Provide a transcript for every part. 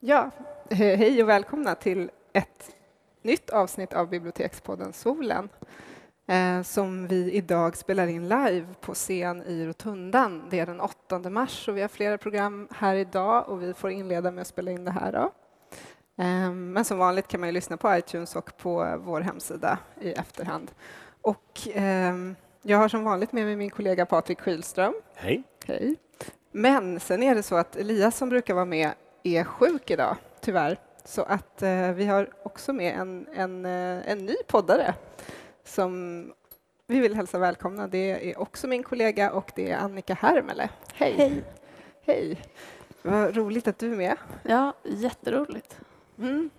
Ja, hej och välkomna till ett nytt avsnitt av Bibliotekspodden Solen eh, som vi idag spelar in live på scen i Rotundan. Det är den 8 mars och vi har flera program här idag och vi får inleda med att spela in det här. Då. Eh, men som vanligt kan man lyssna på iTunes och på vår hemsida i efterhand. Och, eh, jag har som vanligt med mig min kollega Patrik Skylström. Hej. Hej. Men sen är det så att Elias som brukar vara med är sjuk idag, tyvärr. Så att eh, vi har också med en, en, eh, en ny poddare som vi vill hälsa välkomna. Det är också min kollega och det är Annika Hermele. Hej! Hej! Hej. Vad roligt att du är med. Ja, jätteroligt. Mm.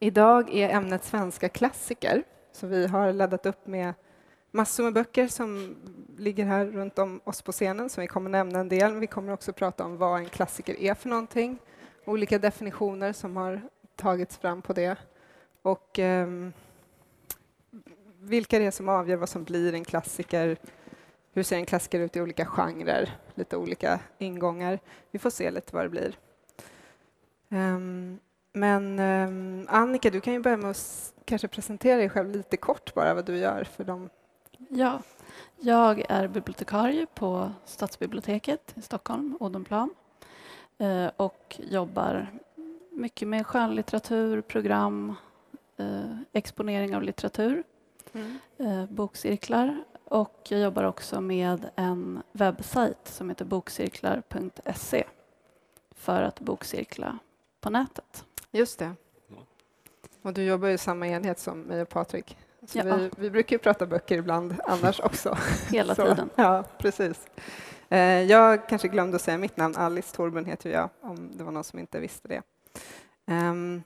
Idag är ämnet svenska klassiker, så vi har laddat upp med massor med böcker som ligger här runt om oss på scenen, som vi kommer nämna en del. Vi kommer också prata om vad en klassiker är för någonting, olika definitioner som har tagits fram på det och eh, vilka det är som avgör vad som blir en klassiker. Hur ser en klassiker ut i olika genrer? Lite olika ingångar. Vi får se lite vad det blir. Um, men um, Annika, du kan ju börja med att kanske presentera dig själv lite kort bara, vad du gör för dem. Ja, jag är bibliotekarie på Stadsbiblioteket i Stockholm, Odenplan eh, och jobbar mycket med skönlitteratur, program, eh, exponering av litteratur, mm. eh, bokcirklar och jag jobbar också med en webbsajt som heter bokcirklar.se för att bokcirkla på nätet. Just det. Och du jobbar i samma enhet som mig och Patrik. Så ja. vi, vi brukar ju prata böcker ibland annars också. Hela tiden. Ja, precis. Eh, jag kanske glömde att säga mitt namn. Alice Torben heter jag, om det var någon som inte visste det. Ehm,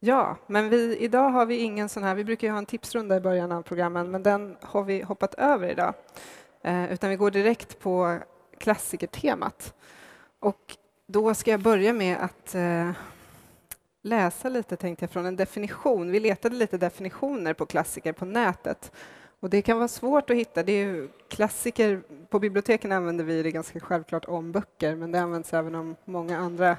ja, men vi, idag har vi ingen sån här... Vi brukar ju ha en tipsrunda i början av programmen, men den har vi hoppat över idag. Eh, utan vi går direkt på klassikertemat. Och då ska jag börja med att eh, läsa lite, tänkte jag, från en definition. Vi letade lite definitioner på klassiker på nätet. Och det kan vara svårt att hitta. Det är klassiker, på biblioteken använder vi det ganska självklart om böcker, men det används även om många andra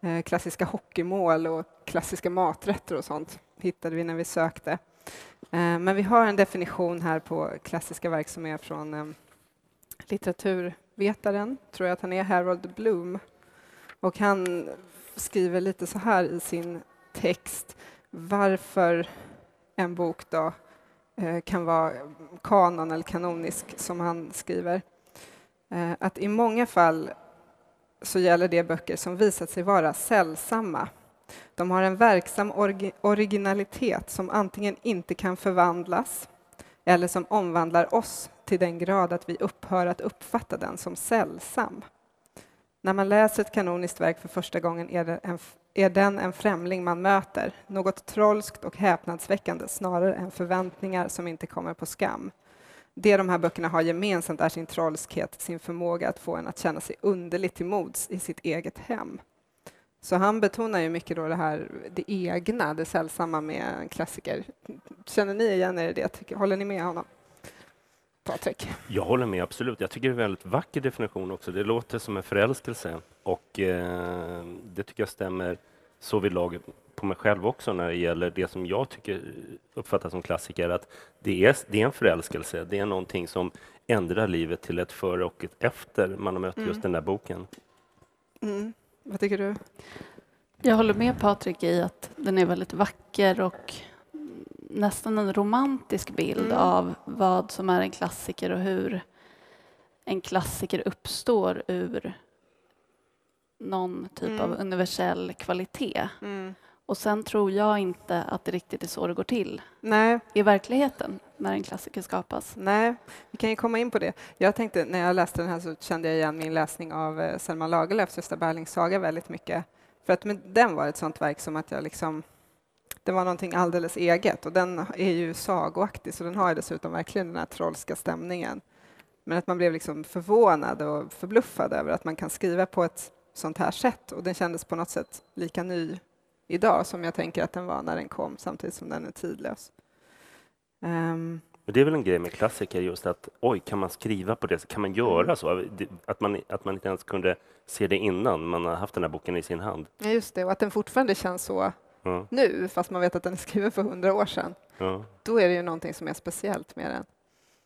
eh, klassiska hockeymål och klassiska maträtter och sånt hittade vi när vi sökte. Eh, men vi har en definition här på klassiska verk som är från eh, litteraturvetaren, tror jag att han är, Harold Bloom. Och han skriver lite så här i sin text varför en bok då Eh, kan vara kanon eller kanonisk, som han skriver. Eh, att i många fall så gäller det böcker som visat sig vara sällsamma. De har en verksam originalitet som antingen inte kan förvandlas eller som omvandlar oss till den grad att vi upphör att uppfatta den som sällsam. När man läser ett kanoniskt verk för första gången är, en, är den en främling man möter, något trolskt och häpnadsväckande snarare än förväntningar som inte kommer på skam. Det de här böckerna har gemensamt är sin trollskhet, sin förmåga att få en att känna sig underligt till mods i sitt eget hem. Så han betonar ju mycket då det här det egna, det sällsamma med en klassiker. Känner ni igen er i det? Håller ni med honom? Patrik? Jag håller med, absolut. Jag tycker det är en väldigt vacker definition också. Det låter som en förälskelse och eh, det tycker jag stämmer så vid lag på mig själv också när det gäller det som jag tycker uppfattas som klassiker. Att det är, det är en förälskelse, det är någonting som ändrar livet till ett före och ett efter man har mött mm. just den där boken. Mm. Vad tycker du? Jag håller med Patrik i att den är väldigt vacker och nästan en romantisk bild mm. av vad som är en klassiker och hur en klassiker uppstår ur någon typ mm. av universell kvalitet. Mm. Och sen tror jag inte att det riktigt är så det går till Nej. i verkligheten när en klassiker skapas. Nej, vi kan ju komma in på det. Jag tänkte när jag läste den här så kände jag igen min läsning av eh, Selma Lagerlöfs Gösta Berlings saga väldigt mycket. För att med den var ett sånt verk som att jag liksom det var någonting alldeles eget och den är ju sagoaktig så den har ju dessutom verkligen den här trollska stämningen. Men att man blev liksom förvånad och förbluffad över att man kan skriva på ett sånt här sätt och den kändes på något sätt lika ny idag som jag tänker att den var när den kom samtidigt som den är tidlös. Um, Det är väl en grej med klassiker, just att oj, kan man skriva på det? Kan man göra så? Att man, att man inte ens kunde se det innan man har haft den här boken i sin hand. Ja, just det, och att den fortfarande känns så Ja, nu, fast man vet att den är skriven för hundra år sedan. ja. Då är det ju någonting som är speciellt med den.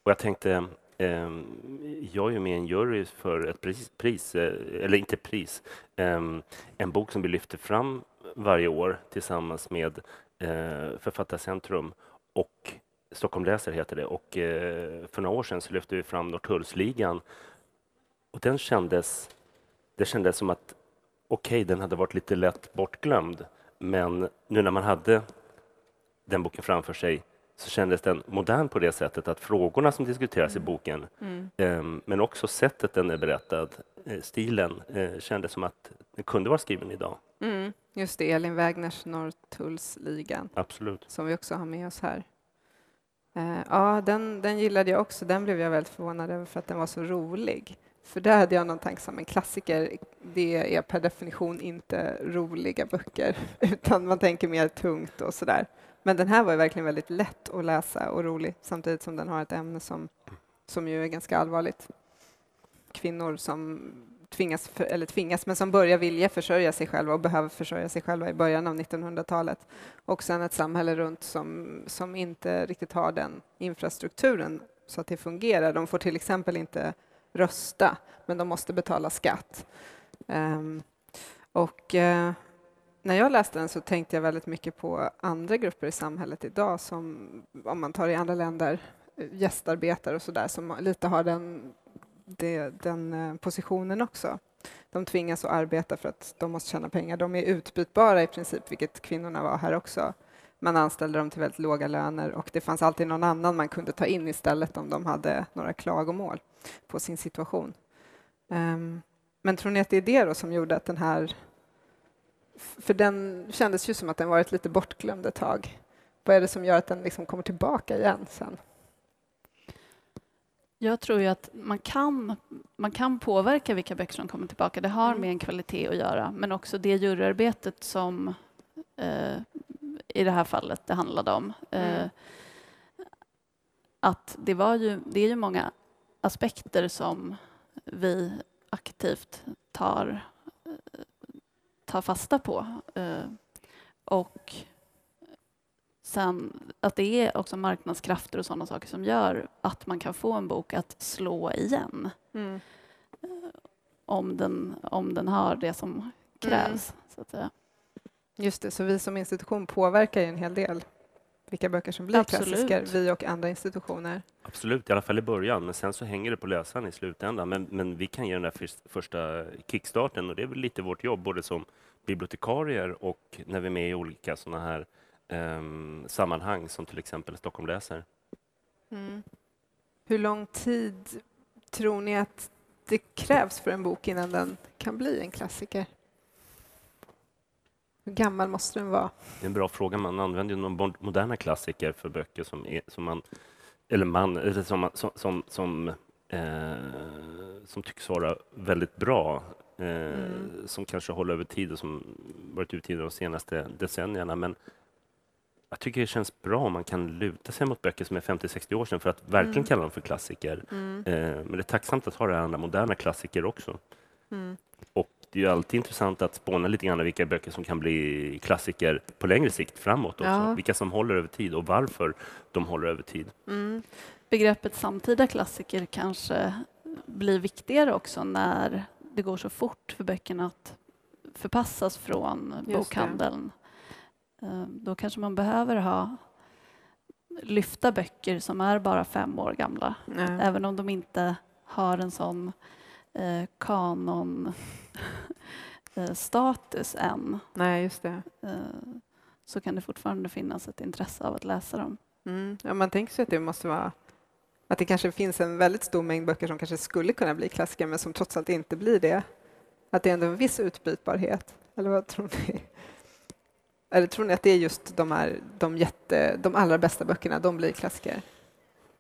Och jag tänkte, ehm, jag är ju med i en jury för ett pris, pris eh, eller inte pris, ehm, en bok som vi lyfter fram varje år tillsammans med eh, Författarcentrum och Stockholm läser heter det. Och eh, för några år sedan så lyfte vi fram Norrtullsligan. Och den kändes, det kändes som att okej, den hade varit lite lätt bortglömd. Men nu när man hade den boken framför sig så kändes den modern på det sättet att frågorna som diskuteras i boken, eh, men också sättet den är berättad, eh, stilen, eh, kändes som att den kunde vara skriven idag. Mm. Just det, Elin Wägners Norrtullsligan, Absolut. som vi också har med oss här. Eh, ja, den, den gillade jag också. Den blev jag väldigt förvånad över för att den var så rolig. För där hade jag någon tanke som en klassiker, det är per definition inte roliga böcker, utan man tänker mer tungt och sådär. Men den här var ju verkligen väldigt lätt att läsa och rolig, samtidigt som den har ett ämne som, som ju är ganska allvarligt. Kvinnor som tvingas, för, eller tvingas, men som börjar vilja försörja sig själva och behöver försörja sig själva i början av 1900-talet. Och sen ett samhälle runt som, som inte riktigt har den infrastrukturen så att det fungerar. De får till exempel inte rösta, men de måste betala skatt. Um, och uh, när jag läste den så tänkte jag väldigt mycket på andra grupper i samhället idag som, om man tar i andra länder, eh, gästarbetare och sådär, som lite har den, det, den eh, positionen också. De tvingas att arbeta för att de måste tjäna pengar. De är utbytbara i princip, vilket kvinnorna var här också. Man anställde dem till väldigt låga löner och det fanns alltid någon annan man kunde ta in istället om de hade några klagomål på sin situation. Ehm, men tror ni att det är det som gjorde att den här... För den kändes ju som att den varit lite bortglömd ett tag. Vad är det som gör att den liksom kommer tillbaka igen sen? Jag tror ju att man kan, man kan påverka vilka böcker som kommer tillbaka. Det har Mm. med en kvalitet att göra, men också det juryarbetet som eh, i det här fallet det handlade om. Eh, Mm. Att det, var ju, det är ju många aspekter som vi aktivt tar, eh, tar fasta på. Eh, och sen att det är också marknadskrafter och sådana saker som gör att man kan få en bok att slå igen Mm. om den, om den har det som krävs. Så att säga. Just det, så vi som institution påverkar ju en hel del vilka böcker som blir Absolut. klassiker, vi och andra institutioner. Absolut, i alla fall i början, men sen så hänger det på läsaren i slutändan. Men, men vi kan ge den där först, första kickstarten och det är väl lite vårt jobb, både som bibliotekarier och när vi är med i olika sådana här ehm, sammanhang som till exempel Stockholm läser. Mm. Hur lång tid tror ni att det krävs för en bok innan den kan bli en klassiker? Hur gammal måste den vara? Det är en bra fråga. Man använder ju någon moderna klassiker för böcker som, är, som man, eller man, eller som, som, som, som, eh, som tycks vara väldigt bra. Eh, Mm. Som kanske håller över tid och som varit utgivna de senaste decennierna. Men jag tycker det känns bra om man kan luta sig mot böcker som är 50-60 år sedan för att verkligen Mm. kalla dem för klassiker. Mm. Eh, men det är tacksamt att ha det här andra moderna klassiker också. Mm. Och det är ju alltid intressant att spåna lite grann vilka böcker som kan bli klassiker på längre sikt framåt också. Ja. Vilka som håller över tid och varför de håller över tid. Mm. Begreppet samtida klassiker kanske blir viktigare också när det går så fort för böckerna att förpassas från Just bokhandeln. Eh, Då kanske man behöver ha lyfta böcker som är bara fem år gamla, Nej. även om de inte har en sån eh, kanon eh, status än, Nej, just det. eh, så kan det fortfarande finnas ett intresse av att läsa dem. Mm. Ja, man tänker sig att det måste vara att det kanske finns en väldigt stor mängd böcker som kanske skulle kunna bli klassiker men som trots allt inte blir det. Att det är ändå en viss utbytbarhet. Eller vad tror ni? Eller tror ni att det är just de, här, de, jätte, de allra bästa böckerna, de blir klassiker?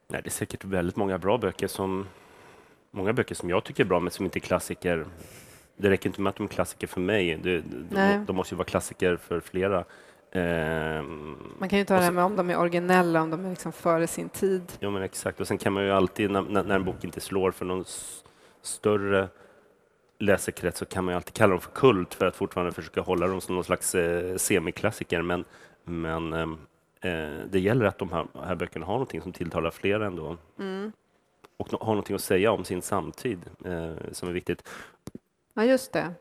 Nej, det är säkert väldigt många bra böcker som många böcker som jag tycker är bra men som inte är klassiker. Det räcker inte med att de är klassiker för mig. Det, de, de måste ju vara klassiker för flera. Ehm, Man kan ju ta det här med om de är originella, om de är liksom före sin tid. Ja, men exakt. Och sen kan man ju alltid, när, när en bok inte slår för någon större läsekrets så kan man ju alltid kalla dem för kult för att fortfarande försöka hålla dem som någon slags eh, semiklassiker. Men, men ehm, eh, det gäller att de här, här böckerna har någonting som tilltalar fler ändå Mm. Och har någonting att säga om sin samtid eh, som är viktigt. Ja, just det.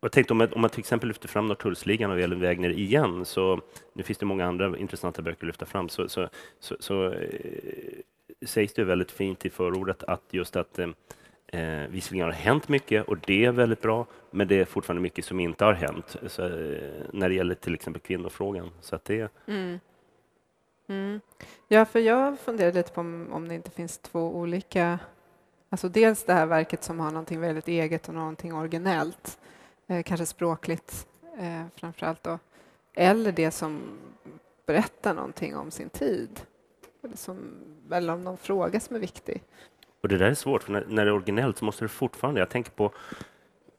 Jag tänkte om man, om man till exempel lyfter fram Norrtullsligan och Elin Wägner igen, så nu finns det många andra intressanta böcker att lyfta fram, så, så, så, så eh, sägs det väldigt fint i förordet att just att eh, eh, visserligen har det hänt mycket och det är väldigt bra, men det är fortfarande mycket som inte har hänt så, eh, när det gäller till exempel kvinnofrågan. Så att det, Mm. Mm. Ja, för jag funderar lite på om, om det inte finns två olika... Alltså dels det här verket som har någonting väldigt eget och någonting originellt, eh, kanske språkligt eh, framför allt då, eller det som berättar någonting om sin tid, eller, som, eller om någon fråga som är viktig. och det där är svårt, för när, när det är originellt så måste det fortfarande, jag tänker på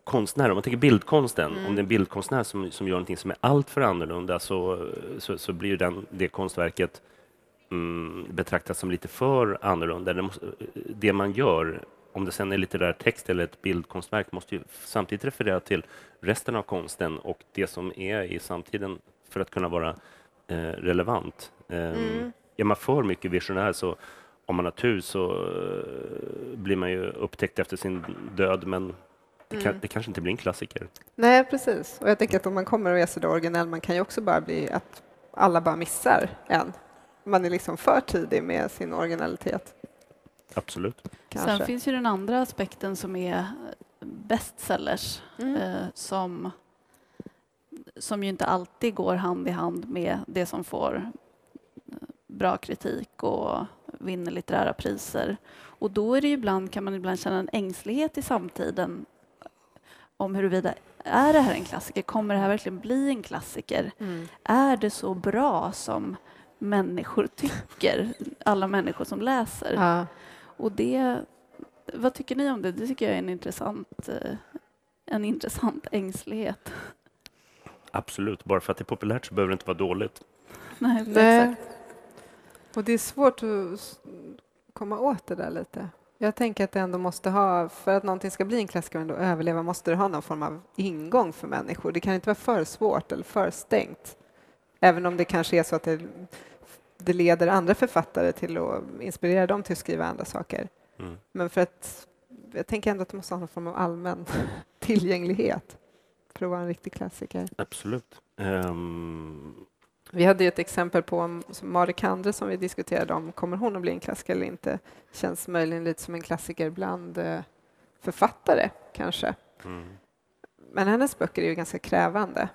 konstnärer, om man tänker bildkonsten, Mm. om det är en bildkonstnär som, som gör någonting som är allt för annorlunda så, så, så blir den, det konstverket mm, betraktas som lite för annorlunda. Det, måste, det man gör, om det sen är litterär text eller ett bildkonstverk, måste ju samtidigt referera till resten av konsten och det som är i samtiden för att kunna vara eh, relevant. Eh, Mm. Är man för mycket visionär så om man har tur så eh, blir man ju upptäckt efter sin död, men det, kan, Mm. det kanske inte blir en klassiker. Nej, precis. Och jag tänker att om man kommer och är så originell, man kan ju också bara bli att alla bara missar en. Man är liksom för tidig med sin originalitet. Absolut. Kanske. Sen finns ju den andra aspekten som är bestsellers Mm. eh, som, som ju inte alltid går hand i hand med det som får eh, bra kritik och vinner litterära priser. Och då är det ju ibland, kan man ibland känna en ängslighet i samtiden om huruvida är det här en klassiker? Kommer det här verkligen bli en klassiker? Mm. Är det så bra som människor tycker, alla människor som läser? Ja. Och det, vad tycker ni om det? Det tycker jag är en intressant, eh, en intressant ängslighet. Absolut. Bara för att det är populärt så behöver det inte vara dåligt. Nej, Nej. exakt. Och det är svårt att komma åt det där lite. Jag tänker att det ändå måste ha, för att någonting ska bli en klassiker och ändå överleva, måste det ha någon form av ingång för människor. Det kan inte vara för svårt eller för stängt. Även om det kanske är så att det, det leder andra författare till att inspirera dem till att skriva andra saker. Mm. Men för att, jag tänker ändå att det måste ha någon form av allmän tillgänglighet för att vara en riktig klassiker. Absolut. Ehm, Vi hade ett exempel på Marit Kandre som vi diskuterade om, kommer hon att bli en klassiker eller inte? Känns möjligen lite som en klassiker bland eh, författare, kanske. mm. Men hennes böcker är ju ganska krävande.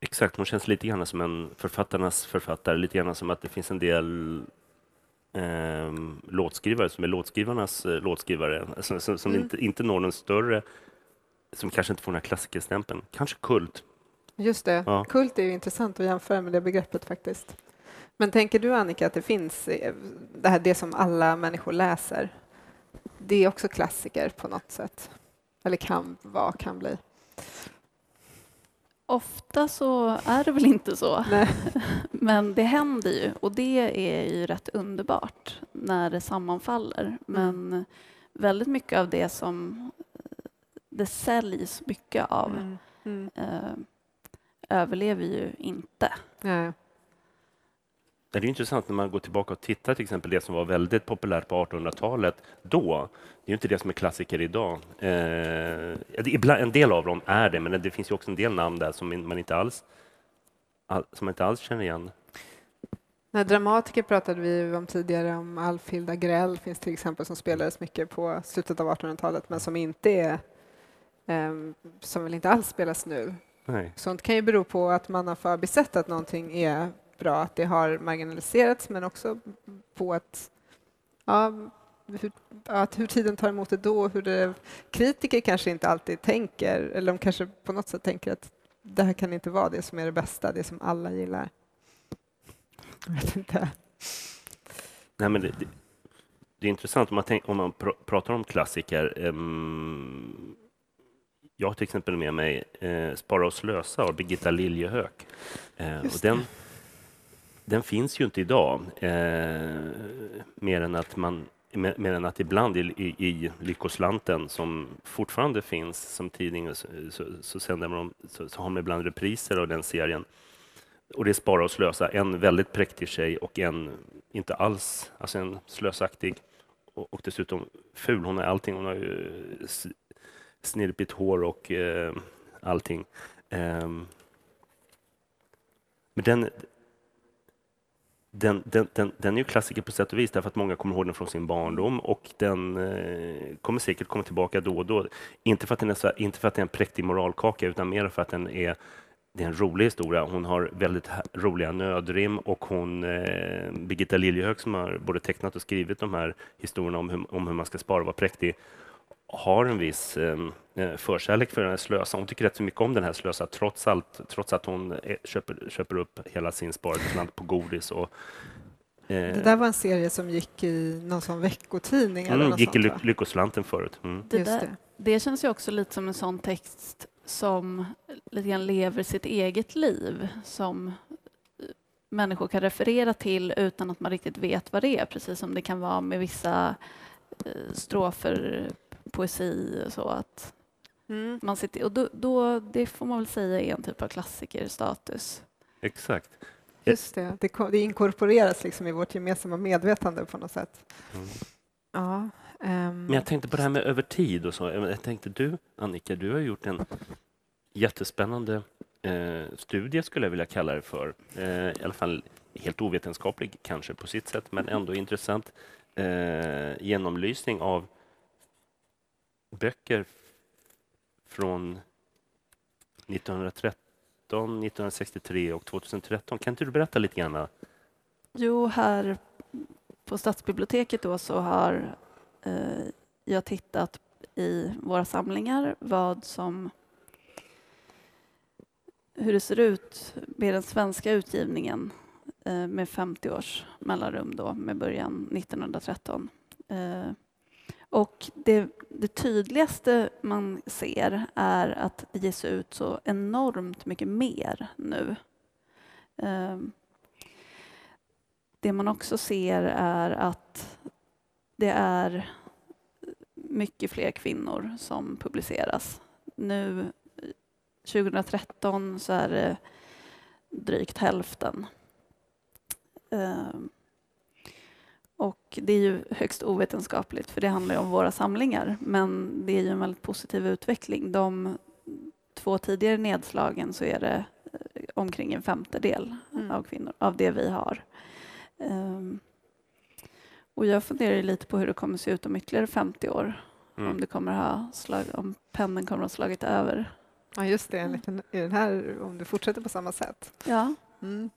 Exakt, hon känns lite grann som en författarnas författare, lite grann som att det finns en del ehm, låtskrivare som är låtskrivarnas eh, låtskrivare, alltså, som, som Mm. inte, inte når någon större, som kanske inte får den här klassikerstämpeln. Kanske kult. Just det. Ja. Kult är ju intressant att jämföra med det begreppet faktiskt. Men tänker du Annika att det finns eh, det här det som alla människor läser? Det är också klassiker på något sätt? Eller kan vara, kan bli? Ofta så är det väl inte så, Nej. men det händer ju och det är ju rätt underbart när det sammanfaller. Men väldigt mycket av det som det säljs mycket av Mm. Mm. eh, överlever ju inte. Ja. Det är intressant när man går tillbaka och tittar till exempel det som var väldigt populärt på 1800-talet då. Det är ju inte det som är klassiker idag. Eh, en del av dem är det, men det finns ju också en del namn där som man inte alls, all, som man inte alls känner igen. När dramatiker pratade vi om tidigare om Alfhild Agrell finns till exempel som spelades mycket på slutet av 1800-talet men som inte är ehm, som väl inte alls spelas nu. Nej. Sånt kan ju bero på att man har förbisett att någonting är bra, att det har marginaliserats men också på att, ja, hur, att hur tiden tar emot det då, hur det, kritiker kanske inte alltid tänker, eller de kanske på något sätt tänker att det här kan inte vara det som är det bästa, det som alla gillar. Jag vet inte. Nej, men det, det, det är intressant om man, tänk, om man pr pratar om klassiker. ehm, jag har till exempel med mig eh, Spara och slösa av Birgitta Liljehök. Eh, och den, den finns ju inte idag, eh, mer, än att man, mer, mer än att ibland i, i, i Lyckoslanten, som fortfarande finns som tidning, så, så, så, sänder man, så, så har man ibland repriser av den serien. Och det är Spara och slösa, en väldigt präktig tjej och en inte alls, alltså en slösaktig och, och dessutom ful. Hon har allting, hon har ju snirpigt hår och eh, allting. Eh, men den, den, den, den, den är ju klassiker på sätt och vis därför att många kommer ihåg den från sin barndom och den eh, kommer säkert komma tillbaka då och då. Inte för, att den är så, inte för att det är en präktig moralkaka utan mer för att den är det är en rolig historia. Hon har väldigt roliga nödrim och hon, eh, Birgitta Liljehög som har både tecknat och skrivit de här historierna om hur, om hur man ska spara och vara präktig har en viss eh, eh, förkärlek för den här slösa. Hon tycker rätt så mycket om den här slösa trots allt, trots att hon eh, köper, köper upp hela sin sparade på godis. Och, eh, Det där var en serie som gick i någon sån veckotidning eller mm, något gick i sånt, ly- va? Lyckoslanten förut. Mm. Det, där, det. känns ju också lite som en sån text som lite grann lever sitt eget liv som eh, människor kan referera till utan att man riktigt vet vad det är, precis som det kan vara med vissa eh, strofer, poesi och så. Att Mm. man sitter, och då, då, det får man väl säga är en typ av klassikerstatus. Exakt. Just det. Det, det inkorporeras liksom i vårt gemensamma medvetande på något sätt. Mm. Ja. ehm, Men jag tänkte på det här med över tid och så. Jag tänkte du, Annika, du har gjort en jättespännande eh, studie skulle jag vilja kalla det för. Eh, I alla fall helt ovetenskaplig kanske på sitt sätt, men ändå intressant eh, genomlysning av böcker från 1913, 1963 och 2013. Kan inte du berätta lite grann? Jo, här på stadsbiblioteket då så har eh, jag tittat i våra samlingar vad som hur det ser ut med den svenska utgivningen eh, med 50 års mellanrum då med början 1913. Eh, och det, det tydligaste man ser är att det ges ut så enormt mycket mer nu. Ehm, det man också ser är att det är mycket fler kvinnor som publiceras. Nu 2013 så är det drygt hälften. Ehm, och det är ju högst ovetenskapligt för det handlar ju om våra samlingar men det är ju en väldigt positiv utveckling. De två tidigare nedslagen så är det eh, omkring en femtedel Mm. av kvinnor av det vi har. Ehm, och jag funderar lite på hur det kommer se ut om ytterligare 50 år. Om, Mm. det kommer ha slag, om pendeln kommer att ha slagit över. Ja, just det. Enligt den, i den här, om du fortsätter på samma sätt. Ja, Mm.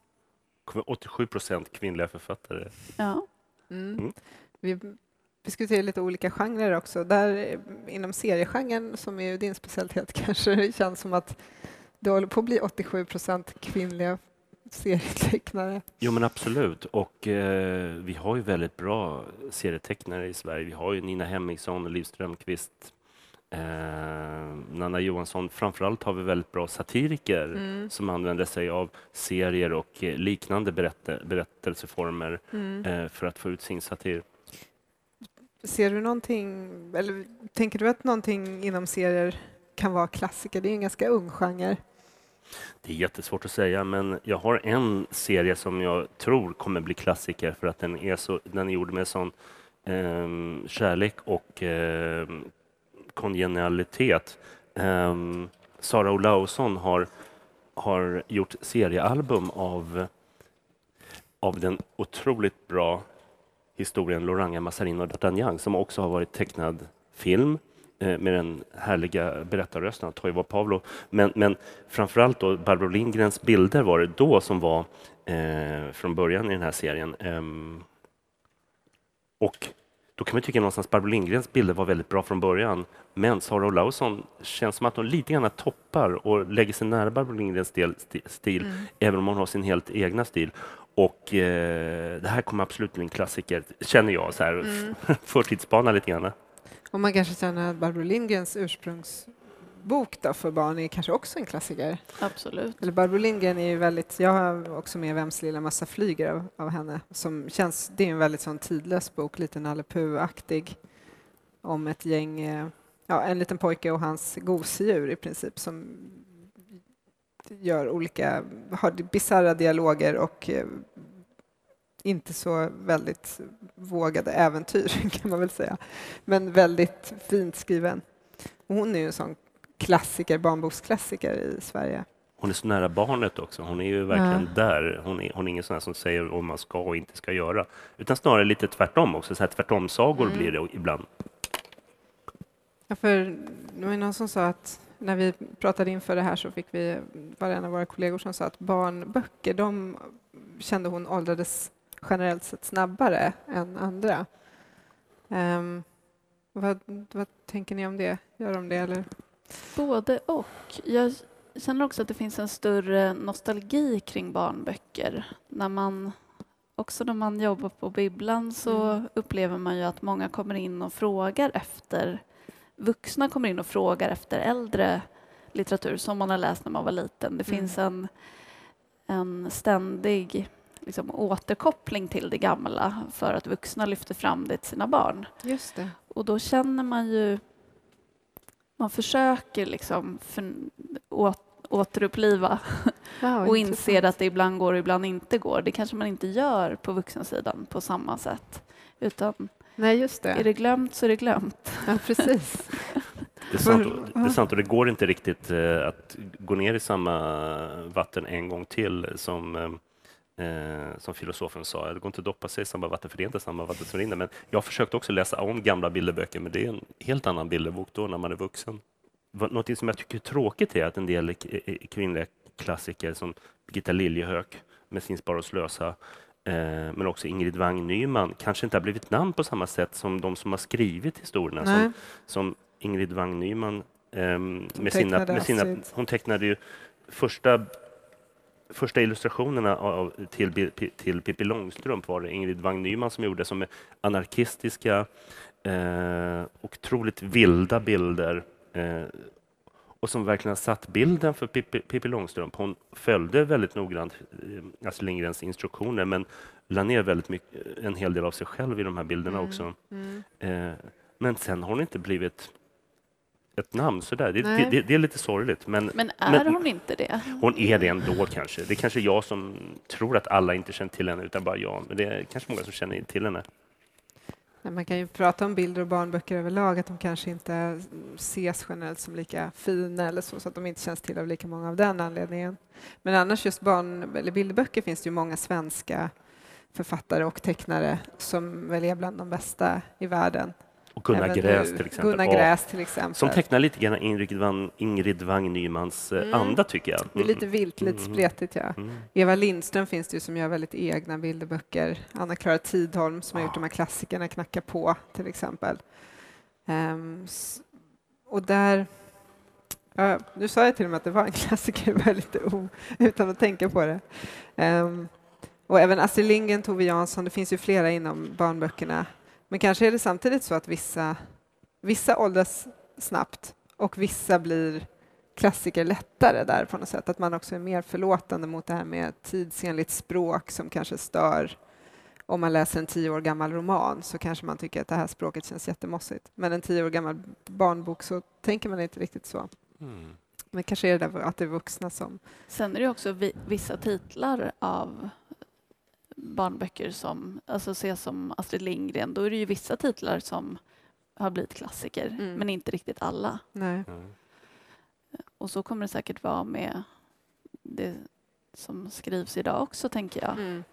Kommer 87 procent kvinnliga författare. ja. Mm. Mm. Vi diskuterar lite olika genrer också. Där, eh, inom seriegenren, som är din specialitet, kanske det känns som att det håller på att bli 87 procent kvinnliga serietecknare. Jo men absolut och eh, vi har ju väldigt bra serietecknare i Sverige. Vi har ju Nina Hemmingsson, Liv Strömquist, eh, Nanna Johansson. Framförallt har vi väldigt bra satiriker Mm. som använder sig av serier och eh, liknande berätte, berättelseformer Mm. eh, för att få ut sin satir. Ser du någonting, eller tänker du att någonting inom serier kan vara klassiker? Det är en ganska ung genre. Det är jättesvårt att säga, men jag har en serie som jag tror kommer bli klassiker för att den är, så, den är gjord med sån ehm, kärlek och ehm, kongenialitet. Ehm, um, Sara Olausson har, har gjort seriealbum av, av den otroligt bra historien Loranga Massarin och D'Artagnan som också har varit tecknad film eh, med den härliga berättarrösten av Toivo Pavlo. Men, men framförallt då Barbro Lindgrens bilder var det då som var eh, från början i den här serien. Ehm, och då kan man tycka någonstans att Barbro Lindgrens bilder var väldigt bra från början. Men Sara Olausson känns som att hon lite grann toppar och lägger sig nära Barbro Lindgrens stil, sti- stil Mm. även om hon har sin helt egna stil. Och eh, det här kommer absolut bli en klassiker, känner jag, så här, Mm. förtidsspana lite grann. Och man kanske känner att Barbro Lindgrens bok då för barn är kanske också en klassiker. Absolut. Eller Barbro Lindgren är ju väldigt, jag har också med Vems lilla massa flyger av, av henne som känns, det är en väldigt sån tidlös bok, lite Nalle Puh-aktig om ett gäng, eh, ja en liten pojke och hans gosedjur i princip som gör olika, har bisarra dialoger och eh, inte så väldigt vågade äventyr kan man väl säga. Men väldigt fint skriven. hon är ju en sån klassiker, barnboksklassiker i Sverige. Hon är så nära barnet också. Hon är ju verkligen ja. där. Hon är, hon är ingen sån som säger vad man ska och inte ska göra. Utan snarare lite tvärtom också. Så här tvärtom-sagor mm. blir det ibland. Ja, för det var någon som sa att när vi pratade inför det här så fick vi, var det en av våra kollegor som sa att barnböcker, de kände hon åldrades generellt sett snabbare än andra. Um, vad, vad, tänker ni om det? Gör de det eller? Både och. Jag känner också att det finns en större nostalgi kring barnböcker. När man, också när man jobbar på bibblan så mm. upplever man ju att många kommer in och frågar efter vuxna kommer in och frågar efter äldre litteratur som man har läst när man var liten. Det mm. finns en, en ständig liksom, återkoppling till det gamla för att vuxna lyfter fram det till sina barn. Just det. Och då känner man ju... Man försöker liksom för, å, återuppliva wow, och inser att det ibland går och ibland inte går. Det kanske man inte gör på vuxensidan på samma sätt. Utan Nej, just det. är det glömt så är det glömt. Ja, precis. Det är, sant, det är sant och det går inte riktigt eh, att gå ner i samma vatten en gång till som eh, Eh, som filosofen sa, det går inte att doppa sig i samma vatten för det är inte samma vatten som rinner. Men jag har försökt också läsa om gamla bilderböcker, men det är en helt annan bilderbok då när man är vuxen. Något som jag tycker är tråkigt är att en del kvinnliga klassiker som Birgitta Liljehök med sin Spara och slösa, eh, men också Ingrid Wang Nyman, kanske inte har blivit namn på samma sätt som de som har skrivit historierna. Som, som, Ingrid Wang Nyman eh, med sina, med sina, hon tecknade ju första första illustrationerna av, till, till Pippi Långstrump var det Ingrid Wang Nyman som gjorde, som är anarkistiska, eh, otroligt vilda bilder eh, och som verkligen har satt bilden för Pippi, Pippi Långstrump. Hon följde väldigt noggrant eh, Astrid Lindgrens instruktioner men la ner väldigt mycket, en hel del av sig själv i de här bilderna mm. också. Mm. Eh, men sen har hon inte blivit ett namn sådär. Det, det, det, det är lite sorgligt. Men, men är men, hon inte det? Hon är det ändå kanske. Det är kanske jag som tror att alla inte känner till henne, utan bara jag. Men det är kanske många som känner till henne. Man kan ju prata om bilder och barnböcker överlag, att de kanske inte ses generellt som lika fina eller så, så att de inte känns till av lika många av den anledningen. Men annars just barn eller bilderböcker finns det ju många svenska författare och tecknare som väl är bland de bästa i världen. Och Gunnar Gräs till exempel. Gunnar Gräs till exempel. Som tecknar lite grann Ingrid Wang, Ingrid Wang Nymans eh, mm. anda tycker jag. Det är lite vilt, lite mm. spretigt ja. Mm. Eva Lindström finns det ju som gör väldigt egna bilderböcker. Anna-Klara Tidholm som har gjort de här klassikerna Knacka på till exempel. Um, och där Ja, nu sa jag till och med att det var en klassiker lite o, utan att tänka på det. Um, och även Astrid Lindgren, Tove Jansson, det finns ju flera inom barnböckerna men kanske är det samtidigt så att vissa, vissa åldras snabbt och vissa blir klassiker lättare där på något sätt. Att man också är mer förlåtande mot det här med tidsenligt språk som kanske stör. Om man läser en tio år gammal roman så kanske man tycker att det här språket känns jättemossigt. Men en tio år gammal barnbok så tänker man inte riktigt så. Mm. Men kanske är det där att det är vuxna som... Sen är det också vissa titlar av barnböcker som alltså ses som Astrid Lindgren, då är det ju vissa titlar som har blivit klassiker, mm. men inte riktigt alla. Nej. Mm. Och så kommer det säkert vara med det som skrivs idag också, tänker jag. Mm.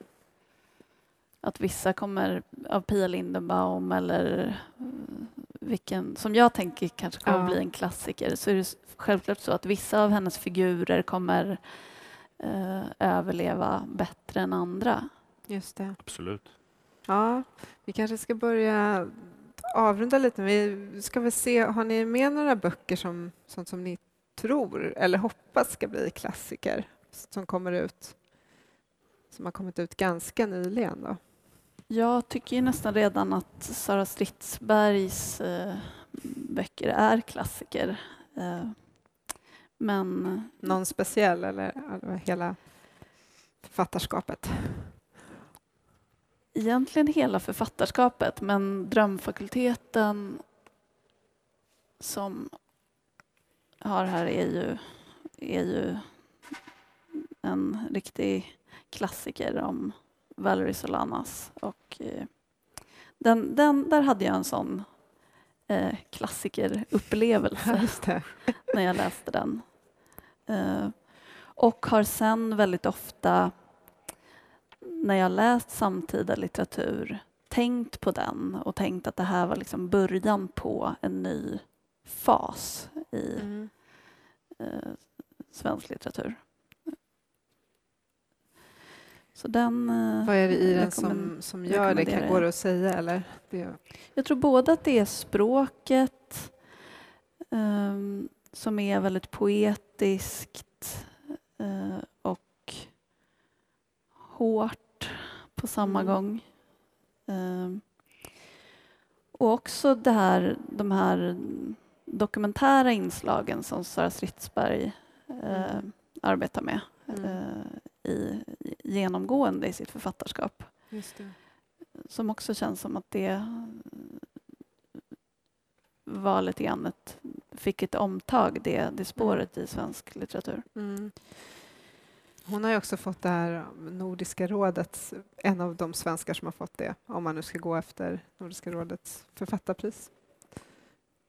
Att vissa kommer av Pia Lindenbaum eller eh, vilken som jag tänker kanske kommer ja. bli en klassiker så är det självklart så att vissa av hennes figurer kommer eh, överleva bättre än andra. Just det. Absolut. Ja, vi kanske ska börja avrunda lite. Vi ska väl se, har ni med några böcker som, sånt som ni tror eller hoppas ska bli klassiker som kommer ut, som har kommit ut ganska nyligen? Då? Jag tycker nästan redan att Sara Stridsbergs eh, böcker är klassiker. Eh, Men Någon speciell eller, eller hela författarskapet? Egentligen hela författarskapet, men Drömfakulteten som har här är ju, är ju en riktig klassiker om Valerie Solanas. Och, eh, den, den, där hade jag en sån eh, klassikerupplevelse när jag läste den. Eh, och har sen väldigt ofta när jag läst samtida litteratur tänkt på den och tänkt att det här var liksom början på en ny fas i Mm. eh, svensk litteratur. Så den... Eh, Vad är det i den som, som gör det? Kan, går det att säga? Eller? Det, Jag tror både att det är språket ehm, som är väldigt poetiskt eh, och hårt på samma Mm. gång. Ehm, och också det här, de här dokumentära inslagen som Sara Stridsberg eh, Mm. arbetar med Mm. eh, i, genomgående i sitt författarskap som också känns som att det var lite grann ett, fick ett omtag, det, det spåret i svensk litteratur. Mm. Hon har ju också fått det här Nordiska rådets, en av de svenskar som har fått det, om man nu ska gå efter Nordiska rådets författarpris.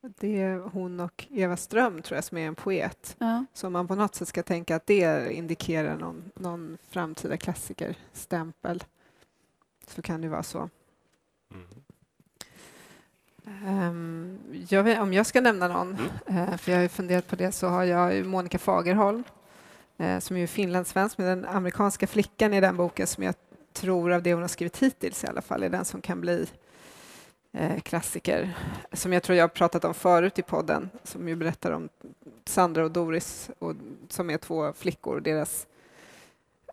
Det är hon och Eva Ström, tror jag, som är en poet. Ja. Så man på något sätt ska tänka att det indikerar någon, någon framtida klassikerstämpel så kan det vara så. Mm. Ehm, jag vet, om jag ska nämna någon, eh, för jag har ju funderat på det, så har jag Monica Fagerholm eh, som är ju finlandssvensk, men den amerikanska flickan i den boken som jag tror av det hon har skrivit hittills i alla fall är den som kan bli eh, klassiker. Som jag tror jag har pratat om förut i podden, som ju berättar om Sandra och Doris, och, som är två flickor, och deras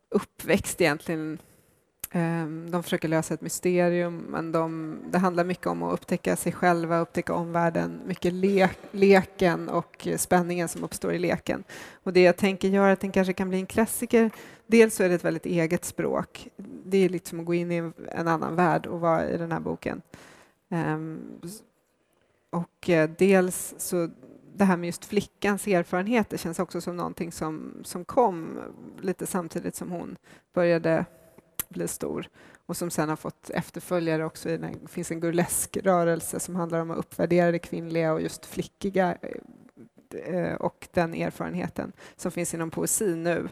uppväxt egentligen Ehm, de försöker lösa ett mysterium, men de, det handlar mycket om att upptäcka sig själva, upptäcka omvärlden, mycket le, leken och spänningen som uppstår i leken. Och det jag tänker gör att den kanske kan bli en klassiker. Dels så är det ett väldigt eget språk. Det är liksom att gå in i en, annan värld och vara i den här boken. Ehm, och eh, dels så det här med just flickans erfarenheter känns också som någonting som, som kom lite samtidigt som hon började bli stor och som sen har fått efterföljare också. I den, det finns en burleskrörelse som handlar om att uppvärdera det kvinnliga och just flickiga eh, och den erfarenheten som finns inom poesin nu.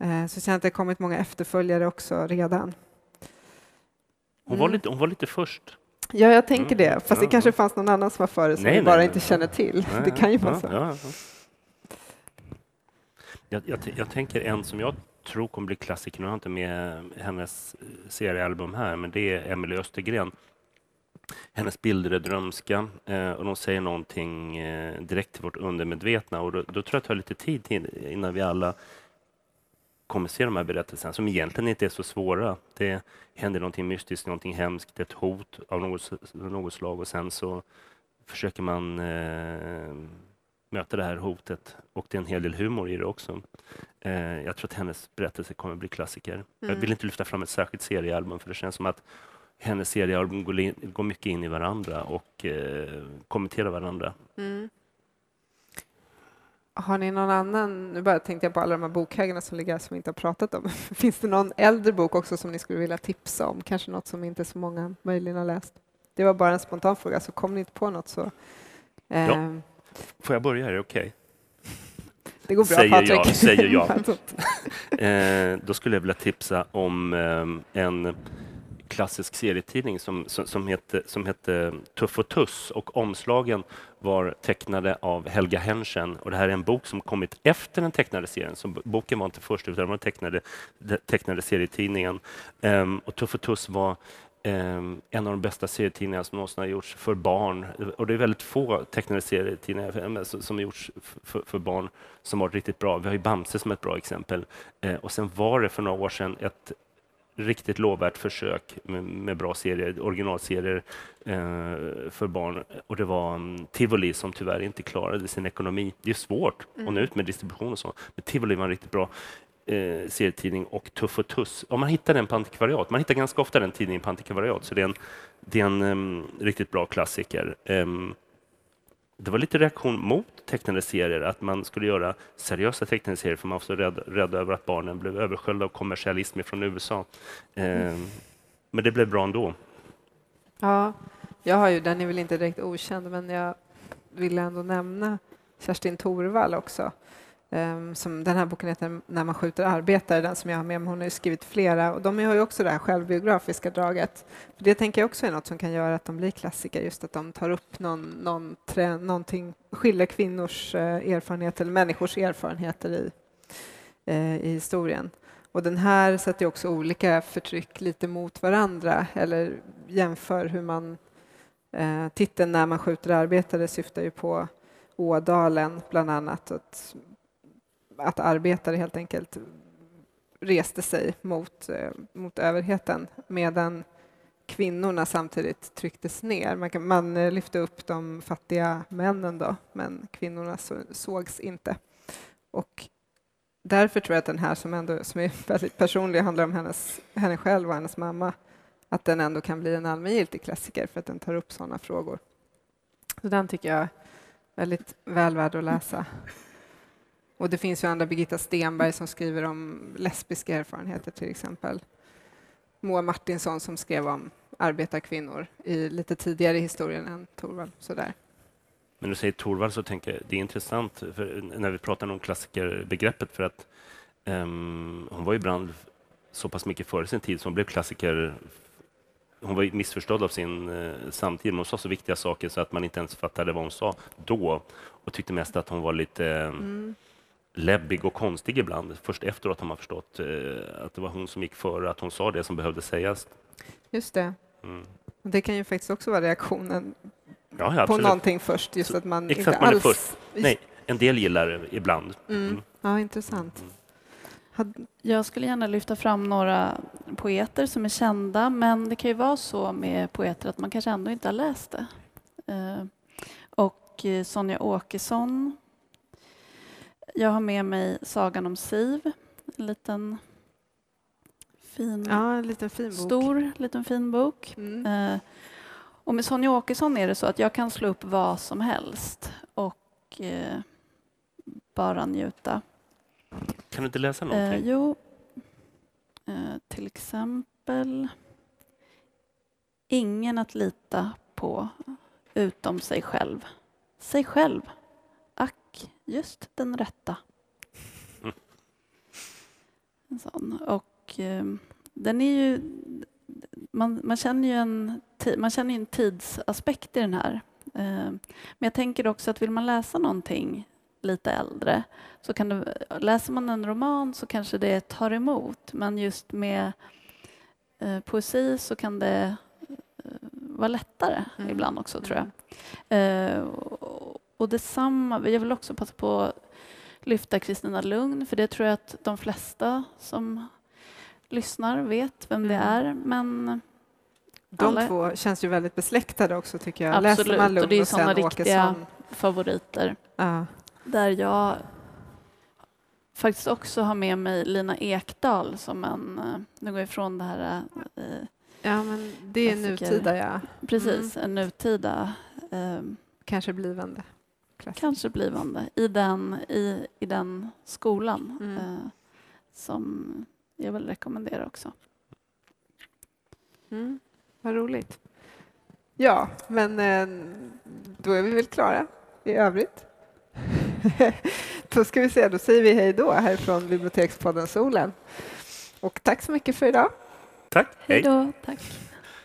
Eh, Så jag känner att det kommit många efterföljare också redan. Hon, var Mm. lite, hon var lite först. Ja, jag tänker Mm. det. Fast det kanske fanns någon annan som var före som Nej, vi nej, bara nej. inte känner till. Det kan ju vara så. ja, ja. Jag, jag, jag tänker en som jag tror kommer bli klassiker, nu har jag inte med hennes eh, seriealbum här, men det är Emelie Östergren. Hennes bilder är drömska eh, och de säger någonting eh, direkt till vårt undermedvetna och då, då tror jag att det tar lite tid innan vi alla kommer se de här berättelserna som egentligen inte är så svåra. Det händer någonting mystiskt, någonting hemskt, ett hot av något, något slag och sen så försöker man eh, möta det här hotet och det är en hel del humor i det också. Eh, jag tror att hennes berättelse kommer bli klassiker. Jag Mm. vill inte lyfta fram ett särskilt seriealbum för det känns som att hennes seriealbum går, in, går mycket in i varandra och eh, kommenterar varandra. Mm. Har ni någon annan, nu bara tänkte jag på alla de här bokhögarna som ligger här som vi inte har pratat om. Finns det någon äldre bok också som ni skulle vilja tipsa om? Kanske något som inte så många möjligen har läst? Det var bara en spontan fråga, så kom ni inte på något så... Eh, Ja. Får jag börja? Är det okej? Det går bra Säger Patrik. jag, säger jag. Eh, då skulle jag vilja tipsa om eh, en klassisk serietidning som, som, som, hette, som hette Tuff och Tuss och omslagen var tecknade av Helga Henschen och det här är en bok som kommit efter den tecknade serien. Så boken var inte först utan den tecknade, tecknade serietidningen. Ehm, och Tuff och Tuss var en av de bästa serietidningarna som någonsin har gjorts för barn. Och det är väldigt få tecknade serietidningar som har gjorts för, för barn som varit riktigt bra. Vi har ju Bamse som ett bra exempel. Eh, och sen var det för några år sedan ett riktigt lovvärt försök med, med bra serier, originalserier eh, för barn. Och det var um, Tivoli som tyvärr inte klarade sin ekonomi. Det är svårt Mm. att nå ut med distribution och så, men Tivoli var riktigt bra eh, serietidning och Tuff och Tuss. Om man hittar den på antikvariat, man hittar ganska ofta den tidningen på antikvariat, så det är en, det är en um, riktigt bra klassiker. Um, det var lite reaktion mot tecknade serier, att man skulle göra seriösa tecknade serier för man var så rädd, rädd över att barnen blev översköljda av kommersialism från USA. Em, men det blev bra ändå. Ja, jag har ju, den är väl inte direkt okänd, men jag vill ändå nämna Kerstin Thorvall också. Ehm, som den här boken heter När man skjuter arbetare, den som jag har med mig. Hon har ju skrivit flera och de har ju också det här självbiografiska draget. För det tänker jag också är något som kan göra att de blir klassiker, just att de tar upp någon, någon trend, någonting, skiljer kvinnors eh, erfarenheter, eller människors erfarenheter i, eh, i historien. Och den här sätter ju också olika förtryck lite mot varandra eller jämför hur man... Eh, titeln När man skjuter arbetare syftar ju på Ådalen bland annat. Att, att arbetare helt enkelt reste sig mot, eh, mot överheten medan kvinnorna samtidigt trycktes ner. Man, kan, man eh, lyfte upp de fattiga männen då, men kvinnorna så, sågs inte. Och därför tror jag att den här som, ändå, som är väldigt personlig handlar om hennes, henne själv och hennes mamma, att den ändå kan bli en allmängiltig klassiker för att den tar upp sådana frågor. Så den tycker jag är väldigt väl värd att läsa. Och det finns ju andra, Birgitta Stenberg som skriver om lesbiska erfarenheter till exempel. Moa Martinsson som skrev om arbetarkvinnor i lite tidigare i historien än Torvald. Sådär. Men du säger Torvald så tänker jag, det är intressant för när vi pratar om klassikerbegreppet för att ehm, hon var ju ibland så pass mycket före sin tid som hon blev klassiker. Hon var missförstådd av sin eh, samtid, men hon sa så viktiga saker så att man inte ens fattade vad hon sa då och tyckte mest att hon var lite eh, Mm. Läbbig och konstig ibland. Först efteråt har man förstått eh, att det var hon som gick före, att hon sa det som behövde sägas. Just det. Mm. Det kan ju faktiskt också vara reaktionen Ja, ja, på någonting först, just Så- att man exakt, inte man är alls... först. Nej, en del gillar det ibland. Mm. Ja, intressant. Mm. Jag skulle gärna lyfta fram några poeter som är kända, men det kan ju vara så med poeter att man kanske ändå inte har läst det. Eh, Och eh, Sonja Åkesson. Jag har med mig Sagan om Siv, en liten fin, ja, en liten fin bok. stor, liten fin bok. Mm. Eh, Och med Sonja Åkesson är det så att jag kan slå upp vad som helst och eh, bara njuta. Kan du inte läsa Eh, någonting? jo, eh, till exempel Ingen att lita på utom sig själv. Sig själv. Ack, just den rätta. En sån. Och eh, den är ju... Man, man, känner ju en, man känner en tidsaspekt i den här. Eh, men jag tänker också att vill man läsa någonting lite äldre så kan det, läser man en roman så kanske det tar emot men just med eh, poesi så kan det eh, vara lättare Mm. ibland också tror jag. Mm. Eh, och, och detsamma, jag vill också passa på att lyfta Kristina Lugn för det tror jag att de flesta som lyssnar vet vem det Mm. är men De alla- två känns ju väldigt besläktade också tycker jag. Absolut, Läser man och Lugn det är och, sen riktiga- Åkesson. favoriter Ja. där jag faktiskt också har med mig Lina Ekdahl som en, eh, nu går jag ifrån det här, eh, ja, men det är nutida ja. precis, en nutida, eh, Kanske blivande. Klassiker. kanske blivande, i den, i, i den skolan Mm. eh, som jag vill rekommendera också. Mm. Vad roligt. Ja, men eh, då är vi väl klara i övrigt. då ska vi se, då säger vi hej då härifrån Bibliotekspodden Solen. Och tack så mycket för idag. Tack, Hej då, tack.